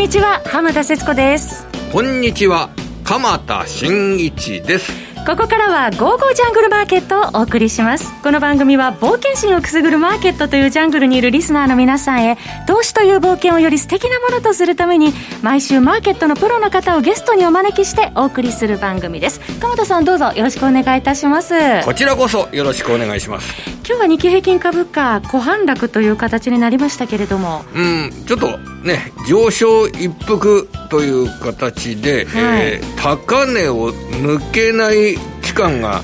にちは浜田節子です。こんにちは鎌田新一です。ここからは「ゴーゴージャングルマーケット」をお送りします。この番組は冒険心をくすぐるマーケットというジャングルにいるリスナーの皆さんへ投資という冒険をより素敵なものとするために毎週マーケットのプロの方をゲストにお招きしてお送りする番組です。鎌田さんどうぞよろしくお願いいたします。こちらこそよろしくお願いします。今日は日経平均株価小反落という形になりましたけれども。うんちょっとね上昇一服という形で、はい、えー、高値を抜けない期間が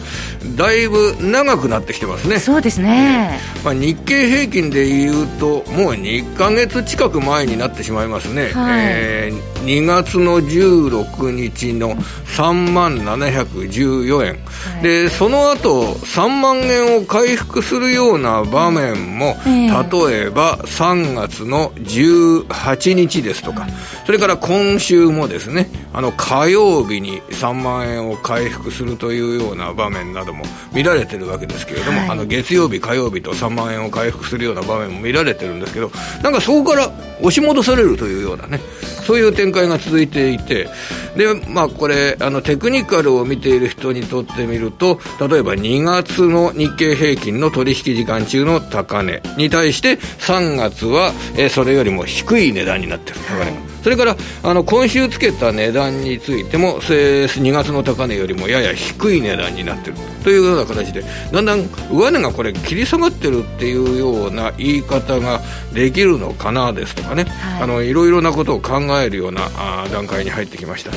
だいぶ長くなってきてますね。そうですね、まあ、日経平均でいうともう2か月近く前になってしまいますね、はい、えー、2月の16日の3万714円、はい、でその後3万円を回復するような場面も、えー、例えば3月の18日ですとか。それから今週もですねあの火曜日に3万円を回復するというような場面なども見られてるわけですけれども、はい、あの月曜日、火曜日と3万円を回復するような場面も見られてるんですけど、なんかそこから押し戻されるというようなね、そういう展開が続いていて、で、まあ、これ、あのテクニカルを見ている人にとってみると、例えば2月の日経平均の取引時間中の高値に対して、3月は、え、それよりも低い値段になっている、高値が。それからあの今週つけた値段についても2月の高値よりもやや低い値段になっている。というような形でだんだん上値がこれ切り下がってるっていうような言い方ができるのかなですと。かね、はい、あのいろいろなことを考えるようなあ段階に入ってきました、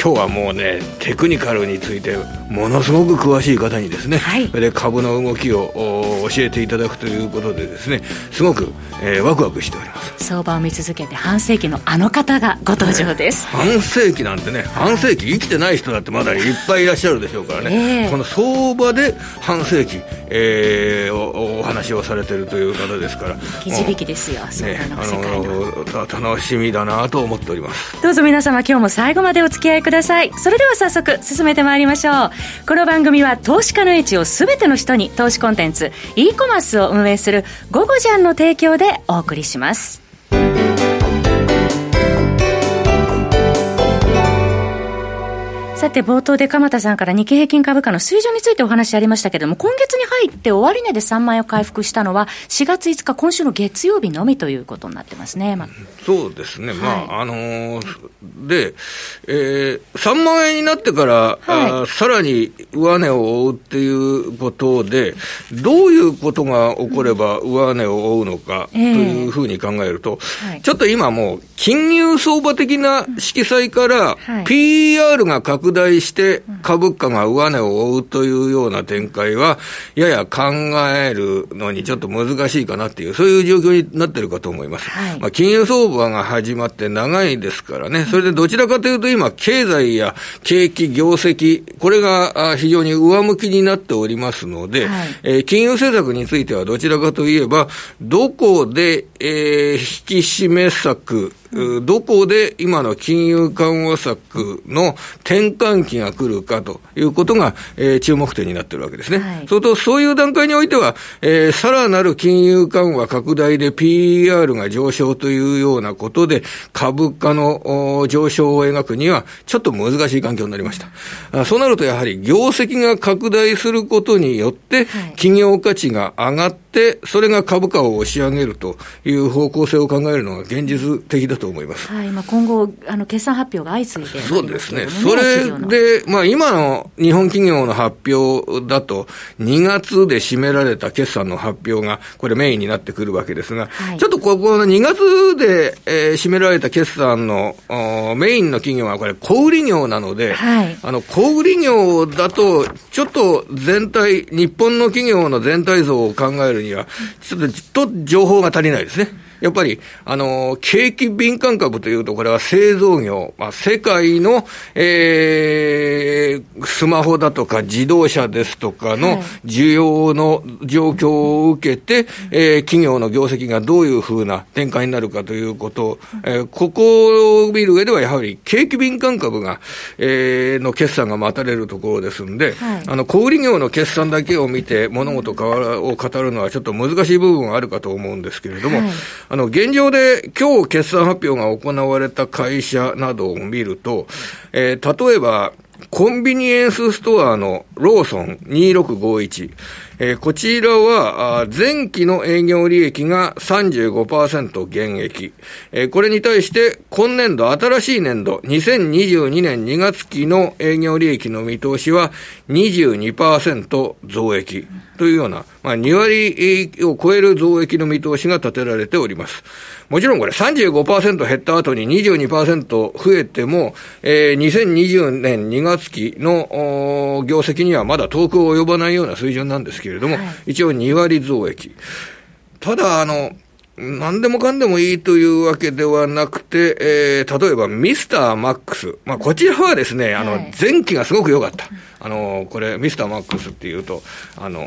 今日はもうねテクニカルについてものすごく詳しい方にですね、はい、で株の動きを教えていただくということでですねすごく、えー、ワクワクしております。相場を見続けて半世紀のあの方がご登場です、ね、半世紀なんてね半世紀生きてない人だってまだいっぱいいらっしゃるでしょうからね、えー、この相場で半世紀、えー、おお話をされてるという方ですから。生き字引ですよ、ね、あの楽しみだなと思っております。どうぞ皆様今日も最後までお付き合いください。それでは早速進めてまいりましょう。この番組は投資家の位置を全ての人に投資コンテンツ e コマースを運営する「ゴゴジャン」の提供でお送りします。さて、冒頭で鎌田さんから日経平均株価の水準についてお話ありましたけれども、今月に入って終値で3万円を回復したのは、4月5日、今週の月曜日のみということになってますね。まあ、そうですね。はい、まあ、あのー、で、えー、3万円になってから、はい、あさらに上値を追うっていうことで、どういうことが起これば上値を追うのかというふうに考えると、えーはい、ちょっと今もう、金融相場的な色彩から、PR が拡大して株価が上値を追うというような展開は、やや考えるのにちょっと難しいかなっていう、そういう状況になってるかと思います。はい、まあ、金融相場が始まって長いですからね、それでどちらかというと今、経済や景気、業績、これが非常に上向きになっておりますので、はい、えー、金融政策についてはどちらかといえば、どこで、えー、引き締め策、どこで今の金融緩和策の転換期が来るかということが、えー、注目点になっているわけですね。はい、それと、そういう段階においては、えー、さらなる金融緩和拡大で PER が上昇というようなことで、株価の上昇を描くには、ちょっと難しい環境になりました。そうなると、やはり業績が拡大することによって、企業価値が上がって、それが株価を押し上げるという方向性を考えるのが現実的だと思います。はい、まあ、今後、あの決算発表が相次いで、ね、そうですね、それで、まあ、今の日本企業の発表だと、2月で占められた決算の発表が、これ、メインになってくるわけですが、はい、ちょっとここの2月で、えー、占められた決算のメインの企業は、これ、小売業なので、はい、あの小売業だと、ちょっと全体、日本の企業の全体像を考えるには、ちょっと情報が足りないですね。やっぱり、あの、景気敏感株というと、これは製造業、まあ、世界の、えー、スマホだとか自動車ですとかの需要の状況を受けて、えー、企業の業績がどういうふうな展開になるかということを、えー、ここを見る上ではやはり景気敏感株が、えー、の決算が待たれるところですんで、はい、あの、小売業の決算だけを見て物事を語るのはちょっと難しい部分があるかと思うんですけれども、はい、あの、現状で今日決算発表が行われた会社などを見ると、えー、例えば、コンビニエンスストアのローソン2651。えー、こちらは、前期の営業利益が35%減益。えー、これに対して、今年度、新しい年度、2022年2月期の営業利益の見通しは22%増益というような、まあ、2割を超える増益の見通しが立てられております。もちろんこれ35%減った後に22%増えても、えー、2020年2月期の業績にはまだ遠く及ばないような水準なんですけれども、はい、一応2割増益。ただ、あの、何でもかんでもいいというわけではなくて、えー、例えばミスターマックス。まあ、こちらはですね、あの、前期がすごく良かった。あの、これ、ミスターマックスっていうと、あの、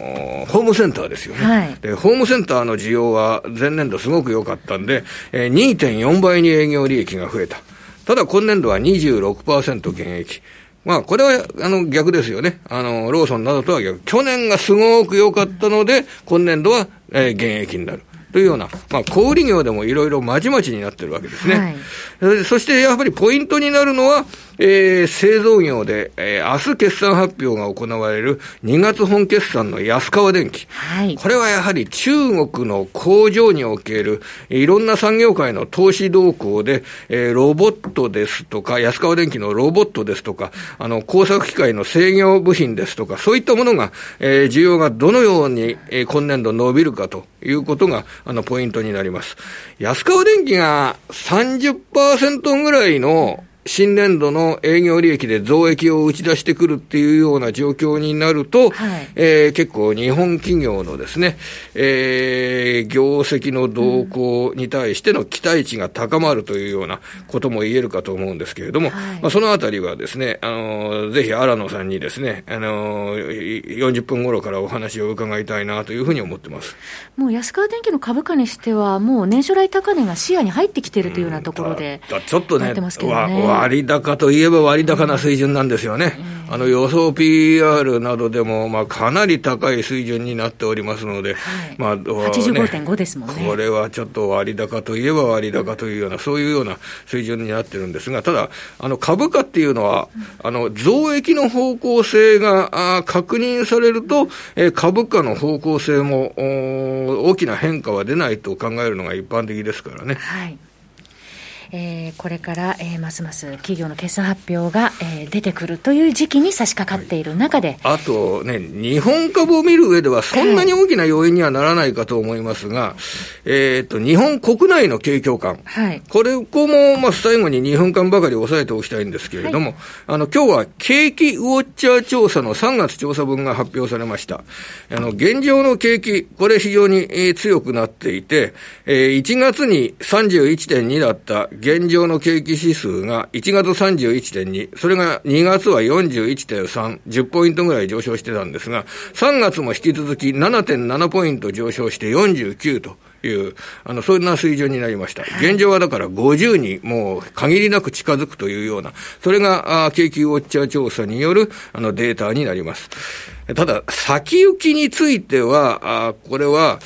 ホームセンターですよね。はい、で、ホームセンターの需要は前年度すごく良かったんで、えー、2.4倍に営業利益が増えた。ただ今年度は26%減益。まあ、これは、あの、逆ですよね。あの、ローソンなどとは逆。去年がすごく良かったので、今年度は、えー、減益になる。というような、まあ、小売業でもいろいろまちまちになってるわけですね。はい、そしてやっぱりポイントになるのは、えー、製造業で、えー、明日決算発表が行われる2月本決算の安川電機。はい、これはやはり中国の工場におけるいろんな産業界の投資動向で、えー、ロボットですとか、安川電機のロボットですとか、あの、工作機械の制御部品ですとか、そういったものが、えー、需要がどのように、えー、今年度伸びるかということが、あの、ポイントになります。安川電機が30%ぐらいの新年度の営業利益で増益を打ち出してくるっていうような状況になると、はい、えー、結構日本企業のですね、えー、業績の動向に対しての期待値が高まるというようなことも言えるかと思うんですけれども、はい、まあ、そのあたりはですね、あの、ぜひ荒野さんにですね、あの、40分頃からお話を伺いたいなというふうに思ってます。もう安川電機の株価にしては、もう年初来高値が視野に入ってきているというようなところで、ちょっとね、割高といえば割高な水準なんですよね。あの予想 PR などでも、まあ、かなり高い水準になっておりますので、はい、まあ、85.5ですもんね。これはちょっと割高といえば割高というような、そういうような水準になってるんですが、ただ、あの株価っていうのは、あの増益の方向性があ確認されると、えー、株価の方向性も大きな変化は出ないと考えるのが一般的ですからね。はいえー、これから、えー、ますます企業の決算発表が、えー、出てくるという時期に差し掛かっている中で、はい、あとね、日本株を見る上では、そんなに大きな要因にはならないかと思いますが、はい、えっと、日本国内の景況感、はい、これこも、まあ、最後に日本間ばかり押さえておきたいんですけれども、はい、あの、今日は景気ウォッチャー調査の3月調査分が発表されました。あの、現状の景気、これ非常に、えー、強くなっていて、えー、1月に31.2だった現状の景気指数が1月31.2、それが2月は41.3、10ポイントぐらい上昇してたんですが、3月も引き続き7.7ポイント上昇して49と。いう、あの、そんな水準になりました。現状はだから50にもう限りなく近づくというような、それが、あ景気ウォッチャー調査による、あの、データになります。ただ、先行きについては、あこれは、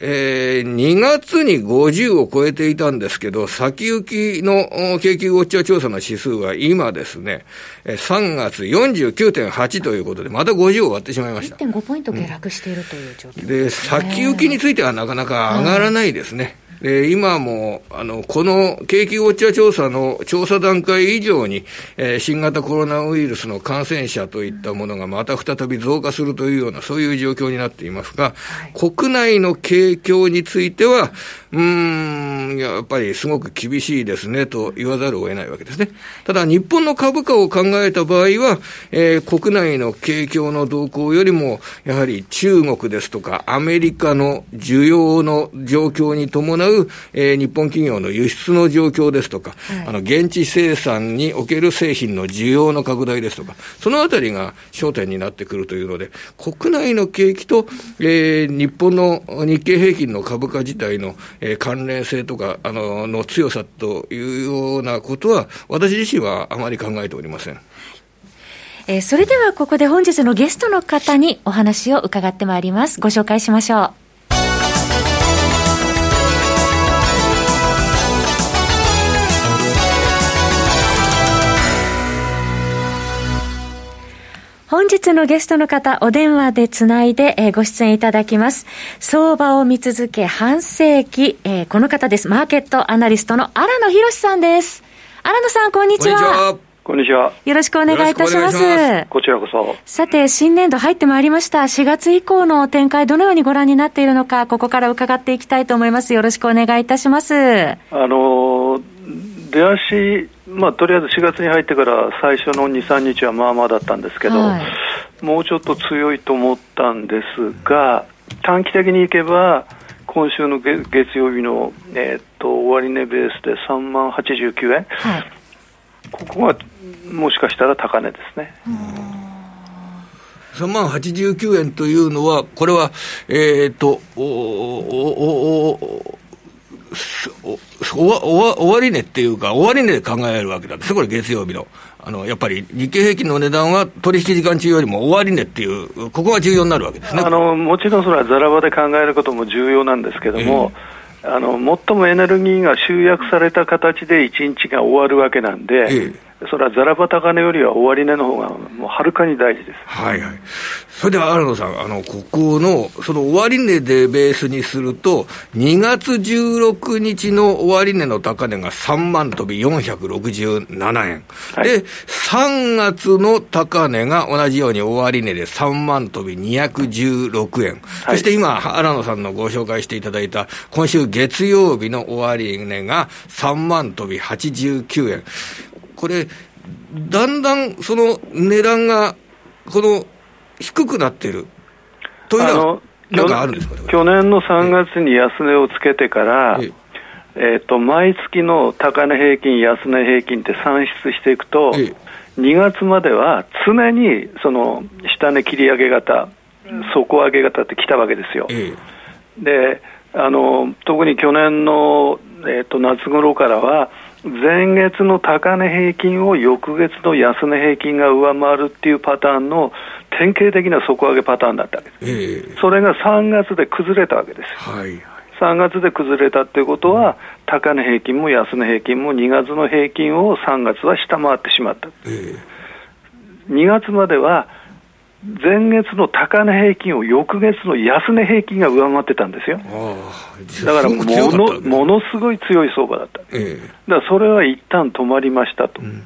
えー、2月に50を超えていたんですけど、先行きの景気ウォッチャー調査の指数は今ですね、3月49.8ということで、また50を割ってしまいました。1.5ポイント下落しているという状況です、ね、で、先行きについてはなかなか上がらないですね。で、今も、あの、この景気ウォッチャー調査の調査段階以上に、えー、新型コロナウイルスの感染者といったものがまた再び増加するというような、そういう状況になっていますが、はい、国内の景況については、うん、やっぱりすごく厳しいですねと言わざるを得ないわけですね。ただ、日本の株価を考えた場合は、えー、国内の景況の動向よりも、やはり中国ですとか、アメリカの需要の状況に伴う、えー、日本企業の輸出の状況ですとか、はい、あの現地生産における製品の需要の拡大ですとか、そのあたりが焦点になってくるというので、国内の景気と、えー、日本の日経平均の株価自体の、えー、関連性とか、あの、の強さというようなことは、私自身はあまり考えておりません。えー、それではここで本日のゲストの方にお話を伺ってまいります。ご紹介しましょう。本日のゲストの方、お電話でつないで、えー、ご出演いただきます。相場を見続け半世紀、えー、この方です。マーケットアナリストの荒野博さんです。荒野さん、こんにちは。こんにちは。よろしくお願いいたします。こちらこそ。さて、新年度入ってまいりました。4月以降の展開、どのようにご覧になっているのか、ここから伺っていきたいと思います。よろしくお願いいたします。あの、出足、まあ、とりあえず4月に入ってから最初の2、3日はまあまあだったんですけど、はい、もうちょっと強いと思ったんですが、短期的にいけば、今週の月曜日の、えー、っと終値ベースで3万89円、はい、ここがもしかしたら高値ですね。3万89円というのは、これは、えっ、ー、と、おおおお終値っていうか、終値で考えるわけなんですこれ、月曜日の。あのやっぱり日経平均の値段は取引時間中よりも終値っていう、ここが重要になるわけですねあのもちろんそれはざらばで考えることも重要なんですけども、えー、あの最もエネルギーが集約された形で一日が終わるわけなんで。えーそれはざらば高値よりは終値の方がもうはるかに大事です。はいはい。それでは新野さん、あの、ここの、その終値でベースにすると、2月16日の終値の高値が3万飛び467円。はい、で、3月の高値が同じように終値で3万飛び216円。はい、そして今、新野さんのご紹介していただいた、今週月曜日の終値が3万飛び89円。これ、だんだんその値段が、この低くなってる。というのは、なんかあるんですか？去年の3月に安値をつけてから、ええ。ー、と毎月の高値平均、安値平均って算出していくと、ええ、2月までは常にその下値切り上げ型、底上げ型ってきたわけですよ。ええ、であの特に去年の、えー、と夏頃からは、前月の高値平均を翌月の安値平均が上回るっていうパターンの典型的な底上げパターンだったわけです、えー、それが3月で崩れたわけです、はい、3月で崩れたっていうことは、高値平均も安値平均も2月の平均を3月は下回ってしまった、えー、2月までは前月の高値平均を翌月の安値平均が上回ってたんですよ。だからもの、ものすごい強い相場だった。えだからそれは一旦止まりましたと。うん、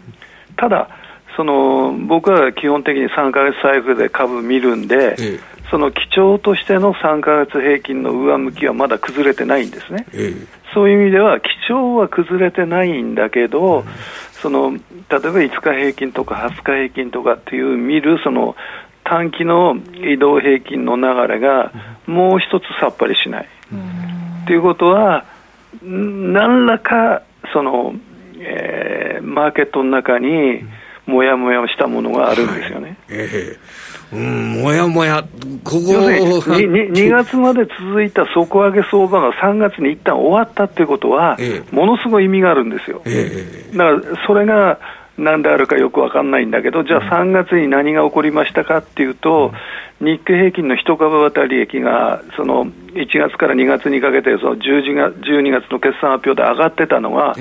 ただ、その僕は基本的に3か月サイクルで株見るんで、えその基調としての3か月平均の上向きはまだ崩れてないんですね。えそういう意味では、基調は崩れてないんだけど、うん、その例えば5日平均とか20日平均とかっていう見るその短期の移動平均の流れがもう一つさっぱりしない。ということは、何らかその、えー、マーケットの中にもやもやしたものがあるんですよね。はいえー、うんもやもや、ここ 2, 2月まで続いた底上げ相場が3月に一旦終わったっていうことは、えー、ものすごい意味があるんですよ。えー、だからそれが何であるかよく分かんないんだけど、じゃあ3月に何が起こりましたかっていうと、日経平均の1株当たり益が、その1月から2月にかけて、その10月12月の決算発表で上がってたのが、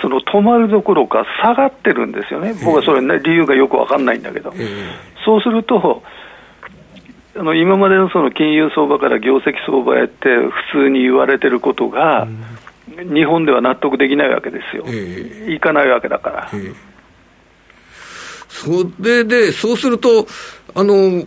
その止まるどころか下がってるんですよね、僕はそれ、ね、理由がよく分かんないんだけど、そうすると、あの今までのその金融相場から業績相場へって普通に言われてることが、日本では納得できないわけですよ、えー、行かないわけだから。えー、それで、そうすると、あの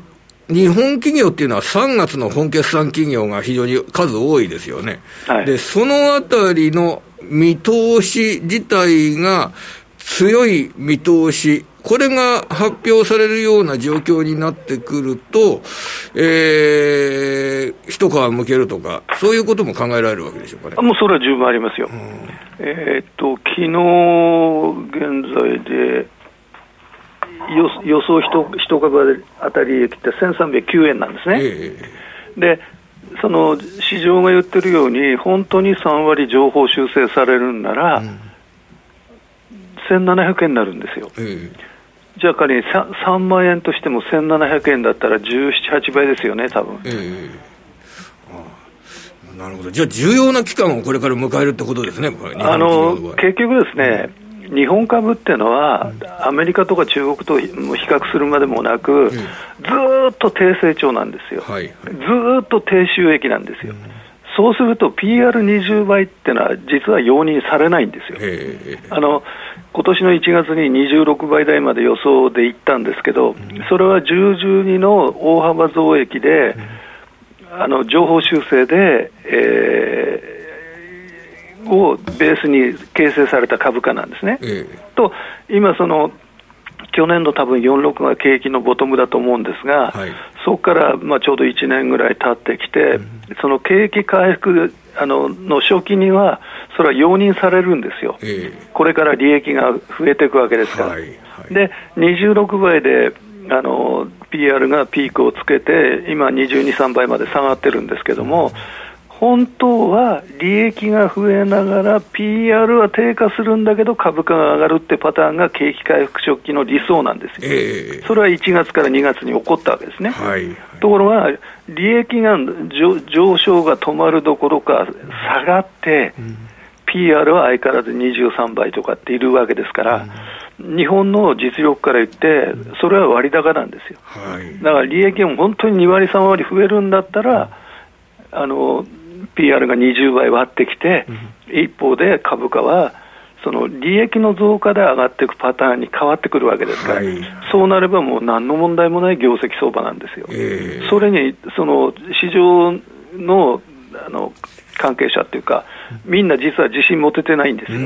日本企業っていうのは3月の本決算企業が非常に数多いですよね。はい、で、そのあたりの見通し自体が強い見通し、これが発表されるような状況になってくると、えー、一皮むけるとか、そういうことも考えられるわけでしょうかね。もうそれは十分ありますよ。うん、えー、っと、昨日現在で、予想一株当たり益って1309円なんですね。えー、でその市場が言ってるように、本当に3割情報修正されるんなら、うん、1700円になるんですよ。えー、じゃあ仮に 3, 3, 万円としても1700円だったら17、8倍ですよね、多分、えー、なるほど、じゃあ重要な期間をこれから迎えるってことですね、あの結局ですね、うん。日本株っていうのは、アメリカとか中国と比較するまでもなく、ずっと低成長なんですよ、はいはい、ずっと低収益なんですよ。そうすると PR20 倍っていうのは、実は容認されないんですよ。あの今年の1月に26倍台まで予想でいったんですけど、それは10、12の大幅増益で、あの情報修正で、えーをベースに形成された株価なんですね。えー、と、今その、去年の多分46が景気のボトムだと思うんですが、はい、そこからまあちょうど1年ぐらい経ってきて、うん、その景気回復あのの初期には、それは容認されるんですよ、えー、これから利益が増えていくわけですから。はいはい、で26倍であの PR がピークをつけて、今、22、3倍まで下がってるんですけども、うん本当は利益が増えながら PR は低下するんだけど株価が上がるってパターンが景気回復初期の理想なんですよ、えー、それは1月から2月に起こったわけですね、はい、ところが利益が上昇が止まるどころか下がって、うん、PR は相変わらず23倍とかっているわけですから、うん、日本の実力から言って、それは割高なんですよ、はい、だから利益も本当に2割、3割増えるんだったら、あの PR が20倍割ってきて、一方で株価は、その利益の増加で上がっていくパターンに変わってくるわけですから、はい、そうなればもう何の問題もない業績相場なんですよ。えー、それにその市場のあの関係者っていうか、みんな実は自信持ててないんですよ。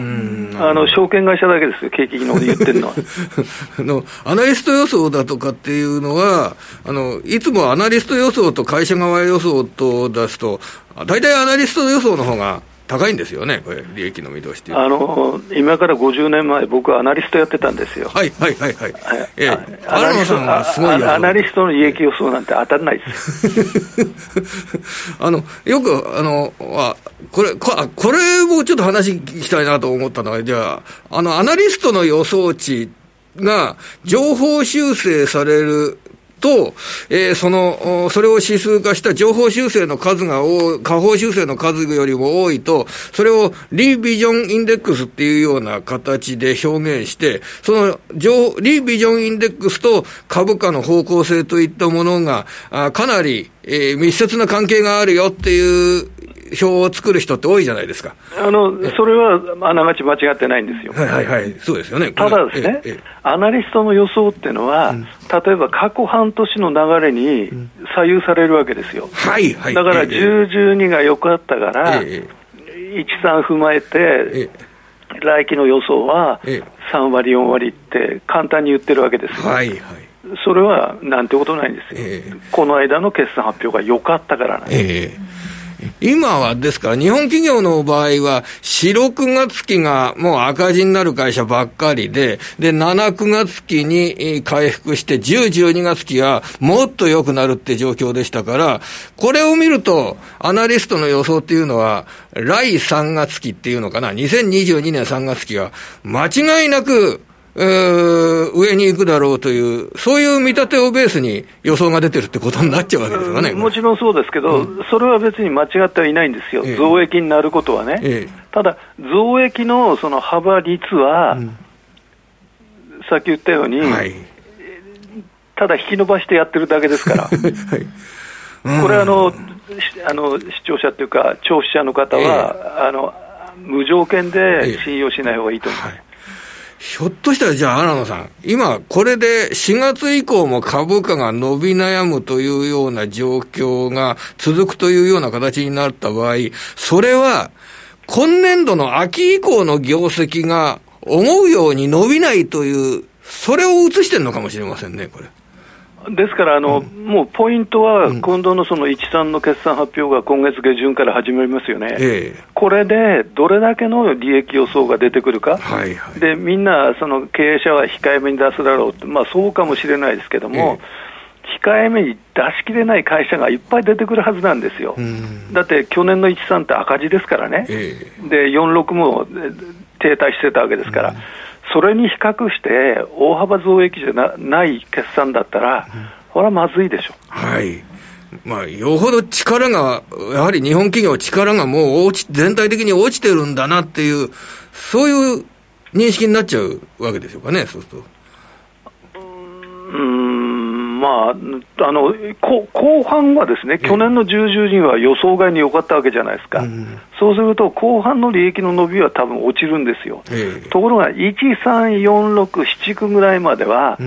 あの証券会社だけですよ、景気の言ってるのは あの。アナリスト予想だとかっていうのは、あのいつもアナリスト予想と会社側予想と出すと、大体アナリスト予想の方が高いんですよね、これ、利益の見通しあの今から50年前、僕はアナリストやってたんですよ。はいはいはいはい。ええ、アナさんはすごいアナリストの利益予想なんて当たらないです。あのよくあのあこれこ、これもちょっと話聞きたいなと思ったのは、じゃあ、あのアナリストの予想値が情報修正されると、えー、その、それを指数化した情報修正の数が多い、下方修正の数よりも多いと、それをリービジョンインデックスっていうような形で表現して、その情、リービジョンインデックスと株価の方向性といったものが、あかなり、えー、密接な関係があるよっていう表を作る人って多いじゃないですか。あの、それはあながち間違ってないんですよ。はいはいはい、そうですよね。ただですね、アナリストの予想っていうのは、うん、例えば過去半年の流れに左右されるわけですよ。はいはい。だから、10、12が良かったから、1、3踏まえて、来期の予想は3割、4割って簡単に言ってるわけですよ。はいはい。それはなんてことないんですよ、えー、この間の決算発表が良かったからなんです。えー今はですから、日本企業の場合は、4、6月期がもう赤字になる会社ばっかりで、で、7、9月期に回復して、10、12月期はもっと良くなるって状況でしたから、これを見ると、アナリストの予想っていうのは、来3月期っていうのかな、2022年3月期は、間違いなくえー、上に行くだろうという、そういう見立てをベースに予想が出てるってことになっちゃうわけですかね、もちろんそうですけど、うん、それは別に間違ってはいないんですよ、ええ、増益になることはね、え、ただ、増益のその幅率は、うん、さっき言ったように、はい、ただ引き伸ばしてやってるだけですから、はい。うん、これあの、あの視聴者というか、聴取者の方は、あの無条件で信用しない方がいいと思います。はいひょっとしたらじゃあ、荒野さん、今、これで4月以降も株価が伸び悩むというような状況が続くというような形になった場合、それは、今年度の秋以降の業績が思うように伸びないという、それを映してるのかもしれませんね、これ。ですからあの、うん、もうポイントは、今度のその13の決算発表が今月下旬から始まりますよね、えー、これでどれだけの利益予想が出てくるか、はいはい、でみんな、その経営者は控えめに出すだろうって、まあ、そうかもしれないですけども、えー、控えめに出しきれない会社がいっぱい出てくるはずなんですよ、だって去年の13って赤字ですからね、えー、で46も停滞してたわけですから。それに比較して大幅増益じゃなない決算だったら、これはまずいでしょ。はいまあ、よほど力が、やはり日本企業、力がもう落ち全体的に落ちてるんだなっていう、そういう認識になっちゃうわけでしょうかね、そうすると。うんまあ、あの後半はですね、去年の10、10人は予想外に良かったわけじゃないですか、うん、そうすると、後半の利益の伸びは多分落ちるんですよ、えー、ところが1、3、4、6、7、9ぐらいまでは、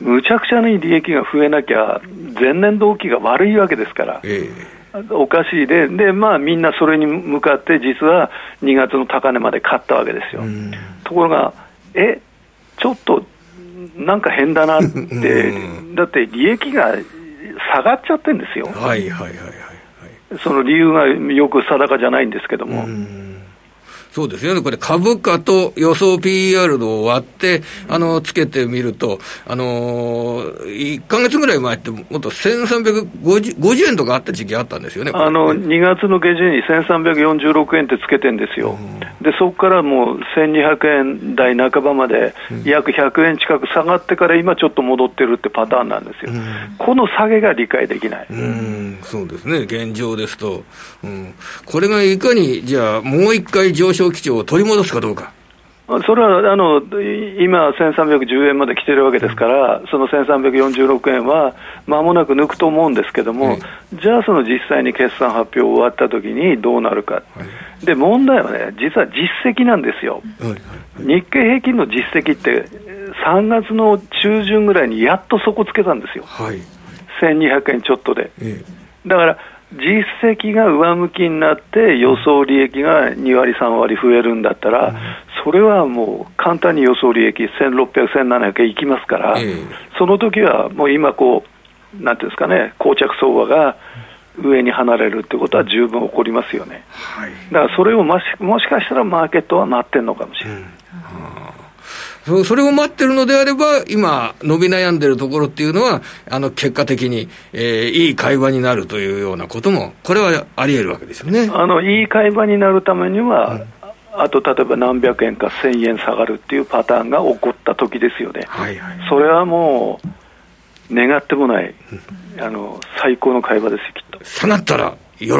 うん、むちゃくちゃに利益が増えなきゃ、前年同期が悪いわけですから。えーおかしいで、でまあ、みんなそれに向かって、実は2月の高値まで買ったわけですよ。ところが、え、ちょっとなんか変だなって、だって利益が下がっちゃってるんですよ。はいはいはいはい、その理由がよく定かじゃないんですけども。そうですよね。これ株価と予想 PR を割って、あの、つけてみると、あのー、1か月ぐらい前って、もっと1350円とかあった時期あったんですよね。あの、2月の下旬に1346円ってつけてんですよ。で、そこからもう1200円台半ばまで、約100円近く下がってから今ちょっと戻ってるってパターンなんですよ。この下げが理解できない。うん、そうですね。現状ですと。うん、これがいかに、じゃあ、もう一回上昇基調を取り戻すかどうか。それはあの今、1310円まで来てるわけですから、その1346円はまもなく抜くと思うんですけども、じゃあ、その実際に決算発表終わったときにどうなるか、で問題はね、実は実績なんですよ、日経平均の実績って、3月の中旬ぐらいにやっと底つけたんですよ、はい、1200円ちょっとで。だから実績が上向きになって予想利益が2割、3割増えるんだったら、それはもう簡単に予想利益1600、1700円いきますから、その時はもう今こう、なんていうんですかね、膠着相場が上に離れるってことは十分起こりますよね。だからそれをもしもしかしたらマーケットは待ってるのかもしれない。うんそれを待ってるのであれば、今、伸び悩んでるところっていうのは、あの、結果的に、えー、いい会話になるというようなことも、これはあり得るわけですよね。あの、いい会話になるためには、うんあと例えば何百円か1000円下がるっていうパターンが起こった時ですよね、はいはい、それはもう、願ってもない、あの最高の会話ですよ、きっと。下がったら喜ぶ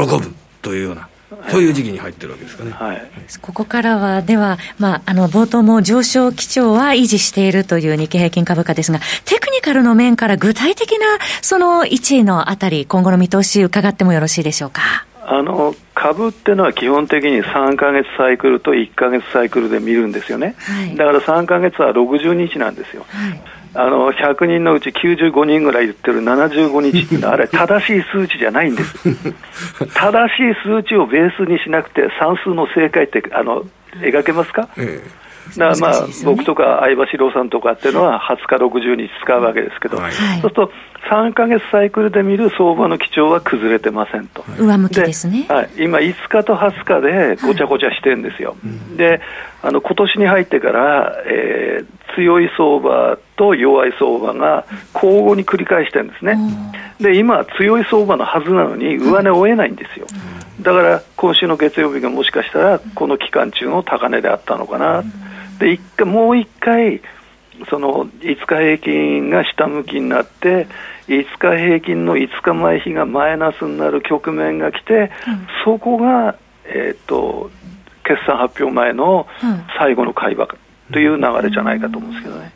というような。そういう時期に入ってるわけですかね。はい、ここからは、では、まあ、あの、冒頭も上昇基調は維持しているという日経平均株価ですが、テクニカルの面から具体的な、その1位のあたり、今後の見通し伺ってもよろしいでしょうか？あの株っていうのは基本的に3か月サイクルと1か月サイクルで見るんですよね、はい、だから3か月は60日なんですよ、はいあの100人のうち95人ぐらい言ってる75日ってのは、あれ、正しい数値じゃないんです。正しい数値をベースにしなくて、算数の正解ってあの描けますか、ええだからまあ、僕とか相場志郎さんとかっていうのは20日、60日使うわけですけど、はい、そうすると3か月サイクルで見る相場の基調は崩れてませんと。上向きですね。はい、今、5日と20日でごちゃごちゃしてるんですよ。はい、で、あの今年に入ってから、えー、強い相場と弱い相場が交互に繰り返してるんですね。で、今、強い相場のはずなのに、上値を追えないんですよ。だから今週の月曜日がもしかしたらこの期間中の高値であったのかな。で一回もう一回その5日平均が下向きになって、5日平均の5日前日がマイナスになる局面が来て、うん、そこが、えーと、決算発表前の最後の会話という流れじゃないかと思うんですけどね。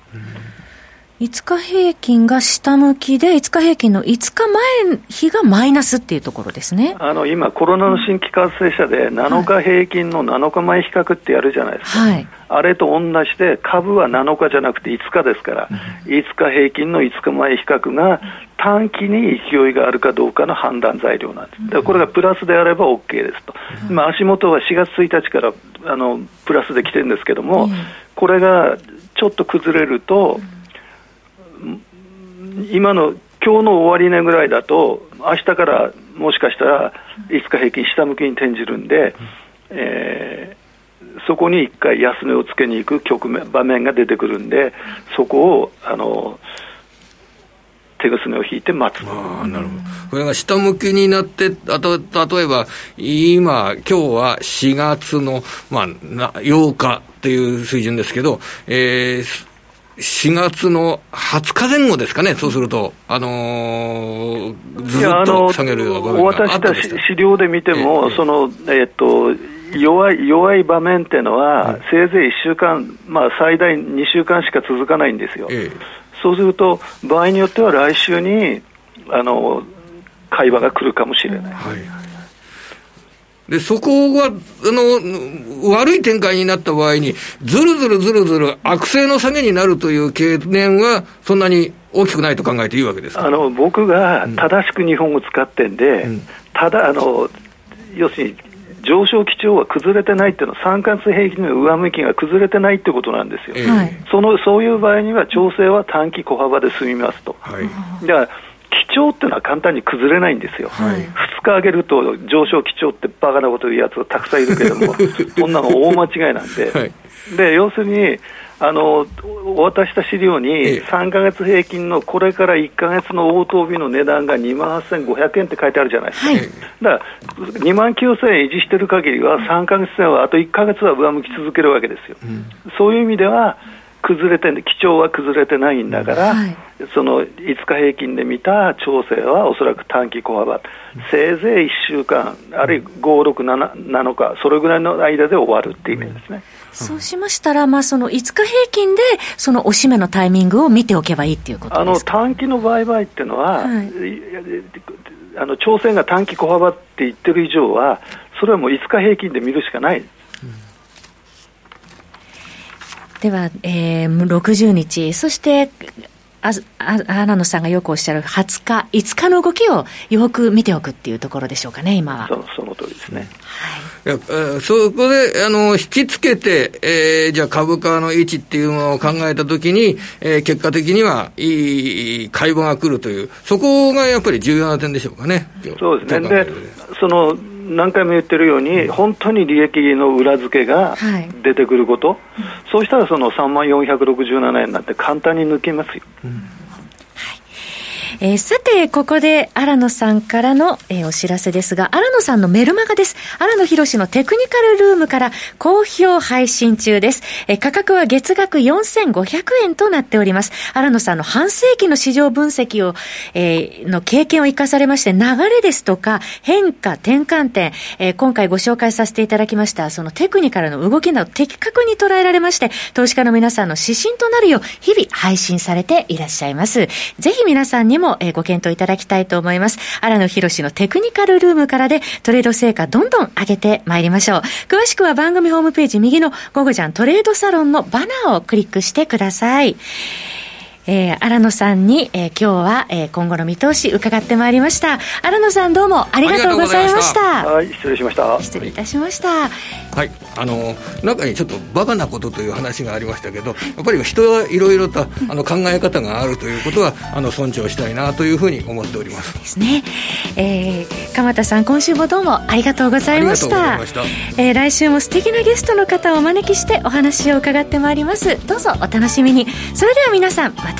5日平均が下向きで、5日平均の5日前日がマイナスっていうところですね。あの今、コロナの新規感染者で、7日平均の7日前比較ってやるじゃないですか、はい、あれと同じで、株は7日じゃなくて5日ですから、5日平均の5日前比較が短期に勢いがあるかどうかの判断材料なんです、これがプラスであれば OK ですと、まあ、足元は4月1日からあのプラスで来てるんですけども、これがちょっと崩れると、うん、今の今日の終値ぐらいだと、明日からもしかしたら5日平均下向きに転じるんで、えー、そこに1回安値をつけに行く局面場面が出てくるんで、そこをあの手ぐすねを引いて待つ。あなるほど。これが下向きになって、あと例えば、今、今日は4月の、まあ、8日っていう水準ですけど、えー、4月の20日前後ですかね、そうすると、あのー、ずっと下げるような場面があったした資料で見ても、ええ、その、えー、っと、弱い弱い場面っていうのは、せいぜい1週間、まあ、最大2週間しか続かないんですよ。え。そうすると、場合によっては来週にあの会話が来るかもしれない。はいで、そこが、あの、悪い展開になった場合に、ずるずるずるずる悪性の下げになるという懸念は、そんなに大きくないと考えていいわけですあの僕が正しく日本語使ってんで、うん、ただあの、要するに上昇基調は崩れてないっていうのは、3か月平均の上向きが崩れてないってことなんですよ、はい、そのそういう場合には、調整は短期小幅で済みますと。はい、だから基調っていうのは簡単に崩れないんですよ、はい、2日上げると上昇基調ってバカなこと言うやつがたくさんいるけれども、そんなの大間違いなんで、はい、で要するにあのお渡した資料に、3か月平均のこれから1か月の応答日の値段が2万8500円って書いてあるじゃないですか、はい、だから2万9000円維持してる限りは、3か月線はあと1か月は上向き続けるわけですよ。うん、そういう意味では崩れて基調は崩れてないんだから、はい、その5日平均で見た調整はおそらく短期小幅、せいぜい1週間、あるいは5、6、7, 7日、それぐらいの間で終わるっていう意味ですね。うん。そうしましたら、まあ、その5日平均で、そのおしめのタイミングを見ておけばいいっていうことあの短期の売買っていうのは、はい、あの調整が短期小幅って言ってる以上は、それはもう5日平均で見るしかない。では、えー、60日、そしてああ荒野さんがよくおっしゃる20日、5日の動きをよく見ておくっていうところでしょうかね、今は。そその通りですね。はい、いやそこであの引きつけて、えー、じゃあ株価の位置っていうのを考えたときに、えー、結果的にはいい買い場が来るという、そこがやっぱり重要な点でしょうかね。そうですね。で、その何回も言ってるように、本当に利益の裏付けが出てくること、はい、そうしたらその3万467円なんて簡単に抜けますよ。うんえー、さて、ここで荒野さんからの、えー、お知らせですが、荒野さんのメルマガです。荒野博のテクニカルルームから好評配信中です。えー、価格は月額4500円となっております。荒野さんの半世紀の市場分析を、えー、の経験を生かされまして、流れですとか、変化、転換点、えー、今回ご紹介させていただきました、そのテクニカルの動きなど的確に捉えられまして、投資家の皆さんの指針となるよう、日々配信されていらっしゃいます。ぜひ皆さんにもえご検討いただきたいと思います。荒野博のテクニカルルームからでトレード成果どんどん上げてまいりましょう。詳しくは番組ホームページ右のゴゴジャントレードサロンのバナーをクリックしてください。えー、荒野さんに、えー、今日は、えー、今後の見通し伺ってまいりました。荒野さんどうもありがとうございました。はい失礼しました。失礼いたしました。はい。あの中にちょっとバカなことという話がありましたけどやっぱり人はいろいろとあの考え方があるということはあの尊重したいなというふうに思っております。ですね、えー、鎌田さん今週もどうもありがとうございました。ました。えー、来週も素敵なゲストの方をお招きしてお話を伺ってまいります。どうぞお楽しみに。それでは皆さんまた